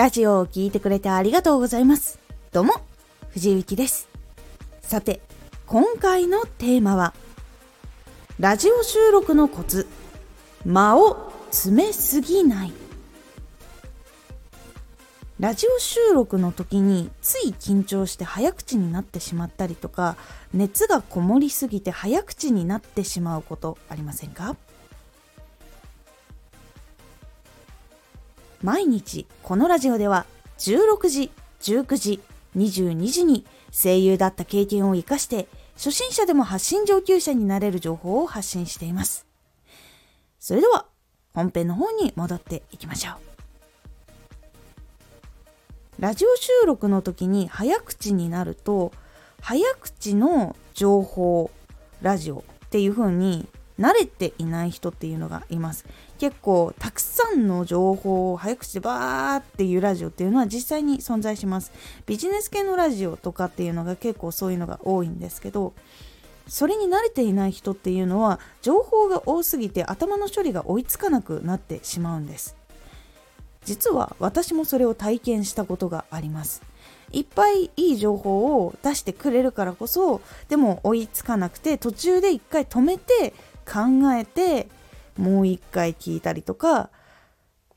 ラジオを聴いてくれてありがとうございます。どうも、藤井幸です。さて、今回のテーマは、ラジオ収録のコツ、間を詰めすぎない。ラジオ収録の時につい緊張して早口になってしまったりとか熱がこもりすぎて早口になってしまうことありませんか？毎日このラジオでは16時、19時、22時に声優だった経験を活かして初心者でも発信上級者になれる情報を発信しています。それでは本編の方に戻っていきましょう。ラジオ収録の時に早口になると早口の情報ラジオっていう風に慣れていない人っていうのがいます。結構たくさんの情報を早口でバーっていうラジオっていうのは実際に存在します。ビジネス系のラジオとかっていうのが結構そういうのが多いんですけどそれに慣れていない人っていうのは情報が多すぎて頭の処理が追いつかなくなってしまうんです。実は私もそれを体験したことがあります。いっぱいいい情報を出してくれるからこそでも追いつかなくて途中で一回止めて考えてもう一回聞いたりとか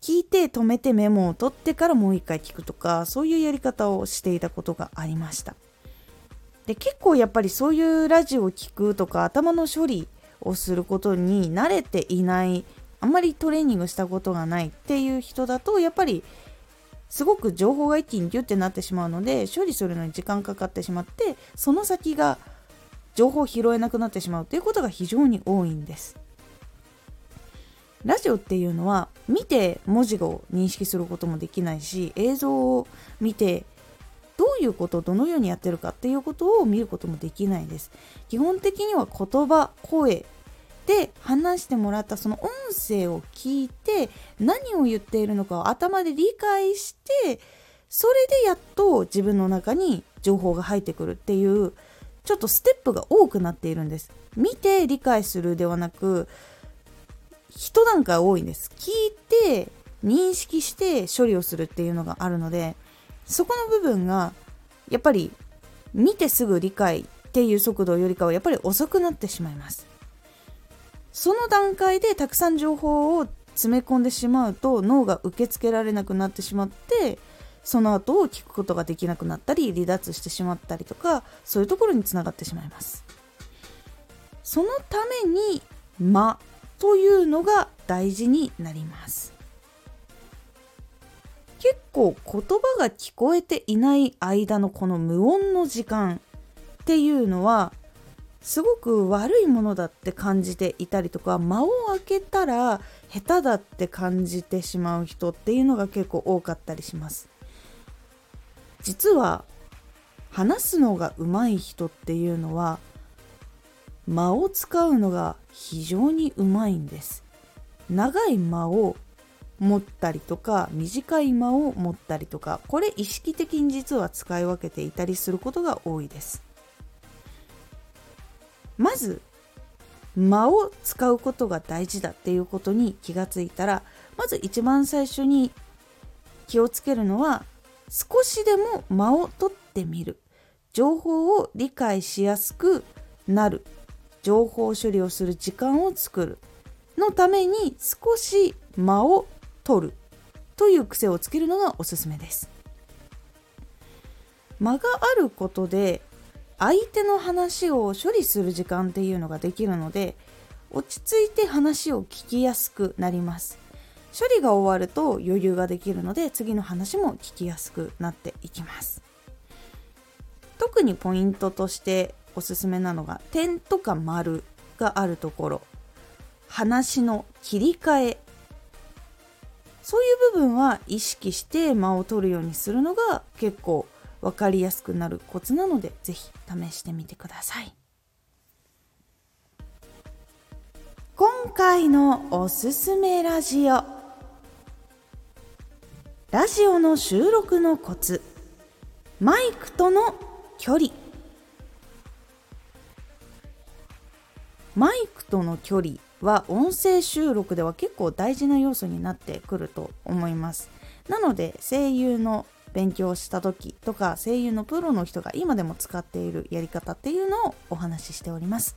聞いて止めてメモを取ってからもう一回聞くとかそういうやり方をしていたことがありました。で結構やっぱりそういうラジオを聞くとか頭の処理をすることに慣れていないあんまりトレーニングしたことがないっていう人だとやっぱりすごく情報が一気にギュッてなってしまうので処理するのに時間かかってしまってその先が情報を拾えなくなってしまうということが非常に多いんです。ラジオっていうのは見て文字を認識することもできないし映像を見てどういうことをどのようにやってるかっていうことを見ることもできないです。基本的には言葉声で話してもらったその音声を聞いて何を言っているのかを頭で理解してそれでやっと自分の中に情報が入ってくるっていうちょっとステップが多くなっているんです。見て理解するではなく一段階多いんです。聞いて認識して処理をするっていうのがあるのでそこの部分がやっぱり見てすぐ理解っていう速度よりかはやっぱり遅くなってしまいます。その段階でたくさん情報を詰め込んでしまうと脳が受け付けられなくなってしまってその後を聞くことができなくなったり離脱してしまったりとかそういうところにつながってしまいます。そのために間というのが大事になります。結構言葉が聞こえていない間のこの無音の時間っていうのはすごく悪いものだって感じていたりとか間を空けたら下手だって感じてしまう人っていうのが結構多かったりします。実は話すのが上手い人っていうのは間を使うのが非常にうまいんです。長い間を持ったりとか短い間を持ったりとかこれ意識的に実は使い分けていたりすることが多いです。まず間を使うことが大事だっていうことに気がついたらまず一番最初に気をつけるのは少しでも間を取ってみる。情報を理解しやすくなる。情報処理をする時間を作るのために少し間を取るという癖をつけるのがおすすめです。間があることで相手の話を処理する時間っていうのができるので落ち着いて話を聞きやすくなります。処理が終わると余裕ができるので次の話も聞きやすくなっていきます。特にポイントとしておすすめなのが点とか丸があるところ。話の切り替え。そういう部分は意識して間を取るようにするのが結構分かりやすくなるコツなので是非試してみてください。今回のおすすめラジオ。ラジオの収録のコツ。マイクとの距離。マイクとの距離は音声収録では結構大事な要素になってくると思います。なので声優の勉強した時とか声優のプロの人が今でも使っているやり方っていうのをお話ししております。